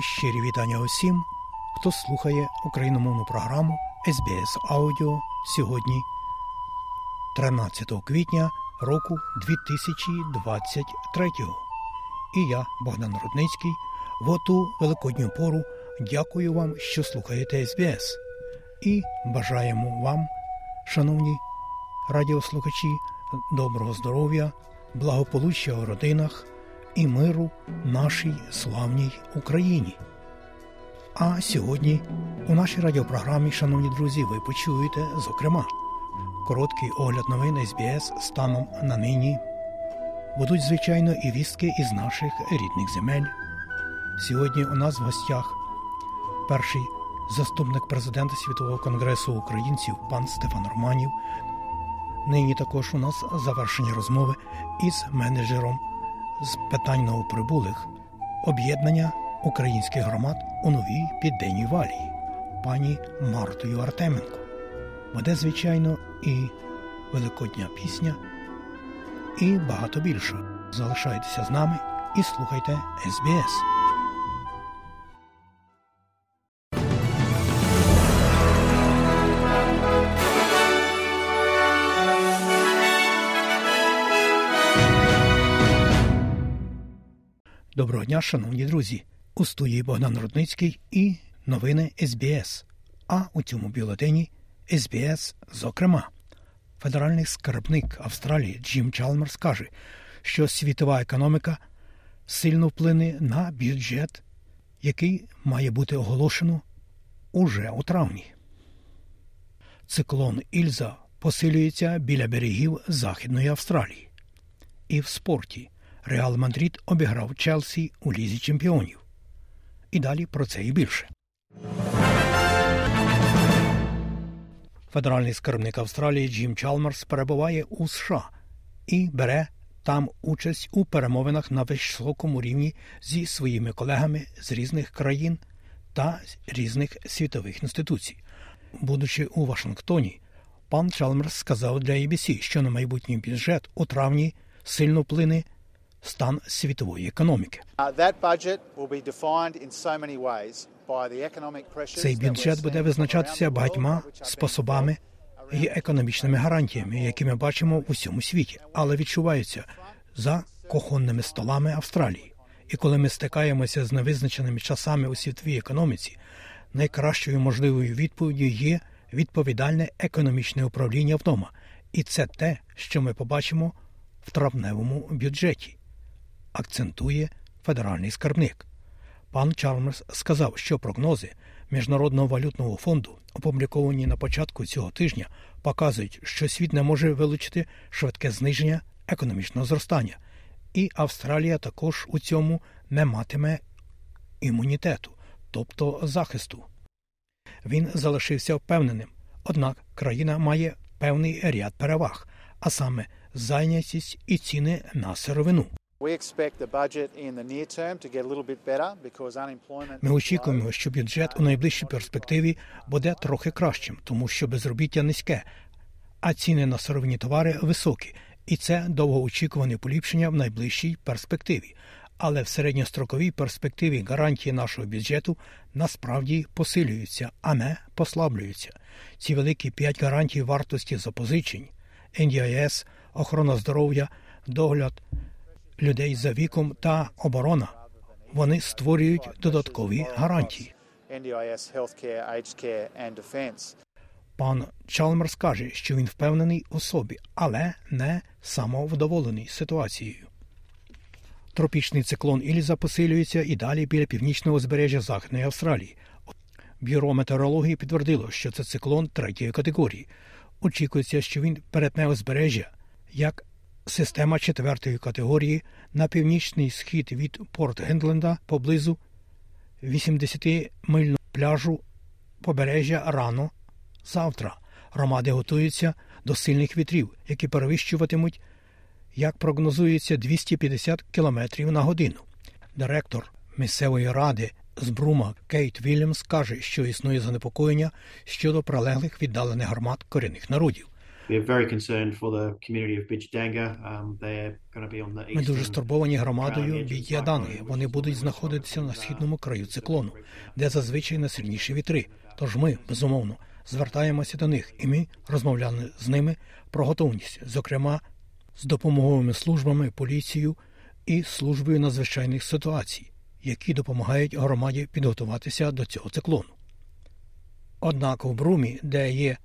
Щирі вітання усім, хто слухає україномовну програму СБС Аудіо сьогодні, 13 квітня року 2023. І я, Богдан Рудницький, в оту великодню пору дякую вам, що слухаєте СБС. І бажаємо вам, шановні радіослухачі, доброго здоров'я, благополуччя у родинах і миру нашій славній Україні. А сьогодні у нашій радіопрограмі, шановні друзі, ви почуєте, зокрема, короткий огляд новин СБС станом на нині. Будуть, звичайно, і вістки із наших рідних земель. Сьогодні у нас в гостях перший заступник президента Світового конгресу українців пан Стефан Романів. Нині також у нас завершення розмови із менеджером з питань новоприбулих об'єднання українських громад у новій південній валії, пані Мартою Артеменко. Буде, звичайно, і великодня пісня, і багато більше. Залишайтеся з нами і слухайте СБС. Доброго дня, шановні друзі! У студії Богдан Рудницький і новини СБС. А у цьому бюлетені СБС, зокрема, федеральний скарбник Австралії Джим Чалмерс каже, що світова економіка сильно вплине на бюджет, який має бути оголошено уже у травні. Циклон Ільза посилюється біля берегів Західної Австралії. І в спорті Реал Мадрид обіграв Челсі у лізі чемпіонів. І далі про це і більше. Федеральний скарбник Австралії Джим Чалмерс перебуває у США і бере там участь у перемовинах на високому рівні зі своїми колегами з різних країн та різних світових інституцій. Будучи у Вашингтоні, пан Чалмерс сказав для ABC, що на майбутній бюджет у травні сильно вплине стан світової економіки. Цей бюджет буде визначатися багатьма способами і економічними гарантіями, які ми бачимо в усьому світі, але відчуваються за кухонними столами Австралії. І коли ми стикаємося з невизначеними часами у світовій економіці, найкращою можливою відповіддю є відповідальне економічне управління вдома, і це те, що ми побачимо в травневому бюджеті акцентує федеральний скарбник. Пан Чалмерс сказав, що прогнози Міжнародного валютного фонду, опубліковані на початку цього тижня, показують, що світ не може вилучити швидке зниження економічного зростання, і Австралія також у цьому не матиме імунітету, тобто захисту. Він залишився впевненим, однак країна має певний ряд переваг, а саме зайнятість і ціни на сировину. Ми очікуємо, що бюджет у найближчій перспективі буде трохи кращим, тому що безробіття низьке, а ціни на сировинні товари високі, і це довгоочікуване поліпшення в найближчій перспективі. Але в середньостроковій перспективі гарантії нашого бюджету насправді посилюються, а не послаблюються. Ці великі п'ять гарантій вартості запозичень, NDIS, охорона здоров'я, догляд людей за віком та оборона. Вони створюють додаткові гарантії. Пан Чалмерс каже, що він впевнений у собі, але не самовдоволений ситуацією. Тропічний циклон Ільза посилюється і далі біля північного узбережжя Західної Австралії. Бюро метеорології підтвердило, що це циклон третьої категорії. Очікується, що він перетне узбережжя як система четвертої категорії на північний схід від Порт Гендленда поблизу 80-мильного пляжу побережжя рано завтра. Громади готуються до сильних вітрів, які перевищуватимуть, як прогнозується, 250 км на годину. Директор місцевої ради з Брума Кейт Вільямс каже, що існує занепокоєння щодо прилеглих віддалених громад корінних народів. Ми дуже стурбовані громадою Бідяданги. Вони будуть знаходитися на східному краю циклону, де зазвичай найсильніші вітри. Тож ми безумовно звертаємося до них, і ми розмовляли з ними про готовність, зокрема з допомоговими службами, поліцією і службою надзвичайних ситуацій, які допомагають громаді підготуватися до цього циклону. Однак в Брумі, де є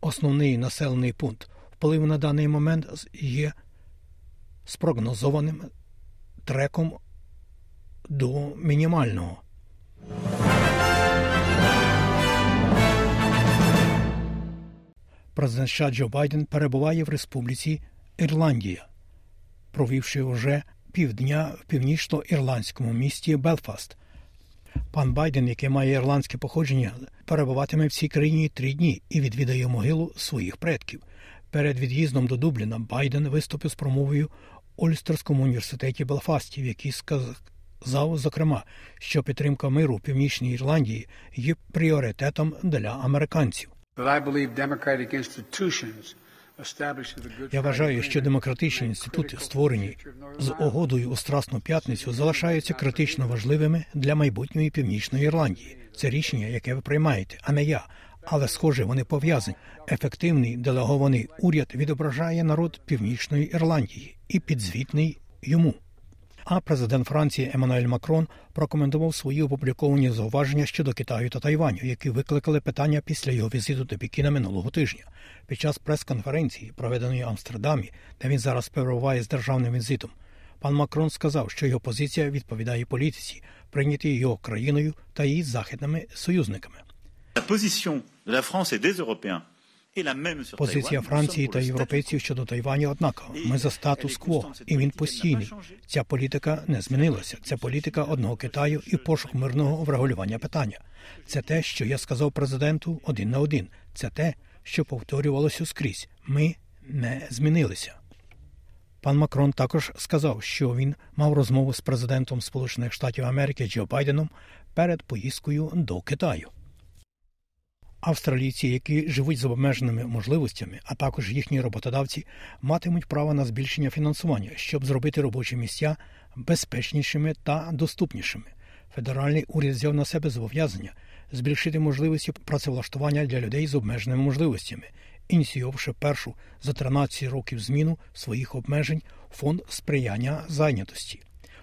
основний населений пункт, вплив на даний момент є спрогнозованим треком до мінімального. Президент США Джо Байден перебуває в Республіці Ірландія, провівши вже півдня в північно-ірландському місті Белфаст. Пан Байден, який має ірландське походження, перебуватиме в цій країні три дні і відвідає могилу своїх предків. Перед від'їздом до Дубліна Байден виступив з промовою Ольстерському університеті Белфасті, в якій сказав, зокрема, що підтримка миру в Північній Ірландії є пріоритетом для американців. Я вважаю, що демократичні інститути, створені з угодою у Страсну п'ятницю, залишаються критично важливими для майбутньої північної Ірландії. Це рішення, яке ви приймаєте, а не я. Але, схоже, вони пов'язані. Ефективний делегований уряд відображає народ Північної Ірландії і підзвітний йому. А президент Франції Еммануель Макрон прокоментував свої опубліковані зауваження щодо Китаю та Тайваню, які викликали питання після його візиту до Пекіна минулого тижня. Під час прес-конференції, проведеної в Амстердамі, де він зараз перебуває з державним візитом, пан Макрон сказав, що його позиція відповідає політиці, прийнятій його країною та її західними союзниками. La position de la France et des Européens Позиція Франції та європейців щодо Тайваню однакова. Ми за статус-кво, і він постійний. Ця політика не змінилася. Це політика одного Китаю і пошук мирного врегулювання питання. Це те, що я сказав президенту один на один. Це те, що повторювалося скрізь. Ми не змінилися. Пан Макрон також сказав, що він мав розмову з президентом Сполучених Штатів Америки Джо Байденом перед поїздкою до Китаю. Австралійці, які живуть з обмеженими можливостями, а також їхні роботодавці, матимуть право на збільшення фінансування, щоб зробити робочі місця безпечнішими та доступнішими. Федеральний уряд взяв на себе зобов'язання збільшити можливості працевлаштування для людей з обмеженими можливостями, ініційовавши першу за 13 років зміну своїх обмежень фонд сприяння зайнятості.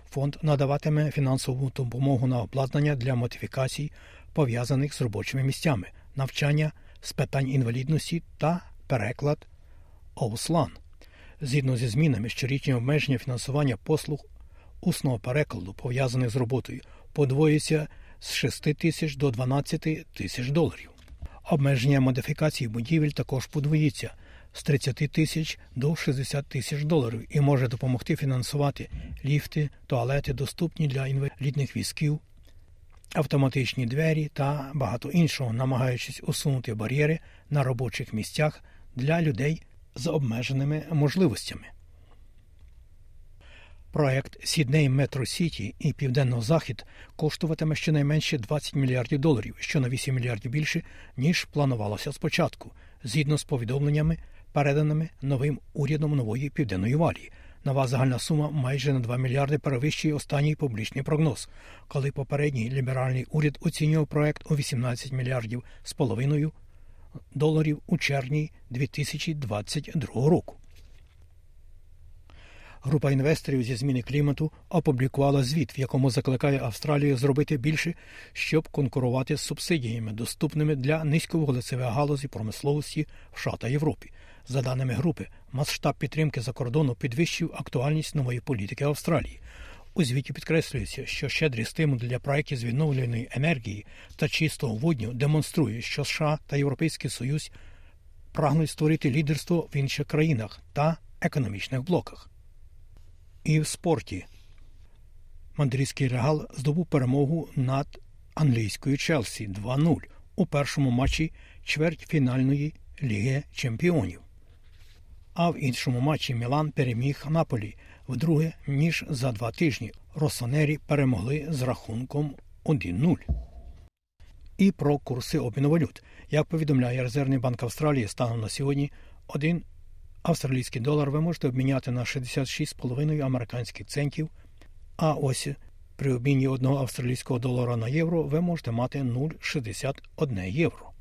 Фонд надаватиме фінансову допомогу на обладнання для модифікацій, пов'язаних з робочими місцями навчання з питань інвалідності та переклад ОУСЛАН. Згідно зі змінами, щорічні обмеження фінансування послуг усного перекладу, пов'язаних з роботою, подвоїться з 6 тисяч до 12 тисяч доларів. Обмеження модифікації будівель також подвоїться з 30 тисяч до 60 тисяч доларів і може допомогти фінансувати ліфти, туалети, доступні для інвалідних візків, автоматичні двері та багато іншого, намагаючись усунути бар'єри на робочих місцях для людей з обмеженими можливостями. Проект Сідней Метро Сіті і Південного Захід коштуватиме щонайменше 20 мільярдів доларів, що на 8 мільярдів більше, ніж планувалося спочатку, згідно з повідомленнями, переданими новим урядом нової південної валії. Нова загальна сума майже на 2 мільярди перевищує останній публічний прогноз, коли попередній ліберальний уряд оцінював проект у 18 мільярдів з половиною доларів у червні 2022 року. Група інвесторів зі зміни клімату опублікувала звіт, в якому закликає Австралію зробити більше, щоб конкурувати з субсидіями, доступними для низьковуглецевої галузі промисловості в США та Європі. За даними групи, масштаб підтримки за кордону підвищив актуальність нової політики Австралії. У звіті підкреслюється, що щедрі стимули для проєктів з відновлюваної енергії та чистого водню демонструє, що США та Європейський Союз прагнуть створити лідерство в інших країнах та економічних блоках. І в спорті Мандрійський Реал здобув перемогу над англійською Челсі 2-0 у першому матчі чвертьфінальної Ліги Чемпіонів. А в іншому матчі Мілан переміг Наполі вдруге, ніж за два тижні. Росонері перемогли з рахунком 1-0. І про курси обміну валют. Як повідомляє Резервний банк Австралії, станом на сьогодні один австралійський долар ви можете обміняти на 66,5 американських центів. А ось при обміні одного австралійського долара на євро ви можете мати 0,61 євро.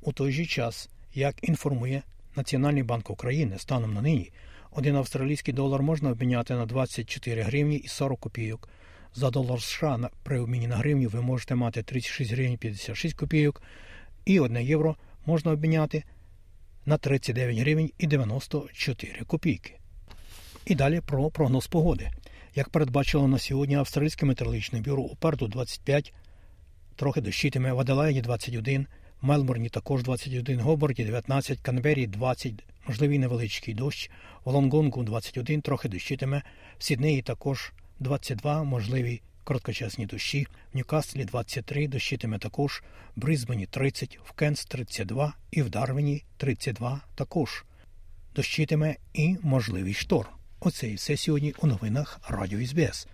У той же час, як інформує Національний банк України станом на нині, один австралійський долар можна обміняти на 24 гривні і 40 копійок. За долар США при обміні на гривню ви можете мати 36 гривень 56 копійок, і 1 євро можна обміняти на 39 гривень і 94 копійки. І далі про прогноз погоди. Як передбачило на сьогодні Австралійське метеорологічне бюро у Перту 25, трохи дощитиме в Аделаїді 21, Мелбурні також 21, Гоборді 19, Канбері 20, можливий невеличкий дощ, в Лонгонгу 21, трохи дощитиме, в Сіднеї також 22, можливі короткочасні дощі, в Ньюкаслі 23, дощитиме також, в Брисбені 30, в Кенс 32 і в Дарвіні 32 також. Дощитиме і можливий шторм. Оце і все сьогодні у новинах Радіо СБС.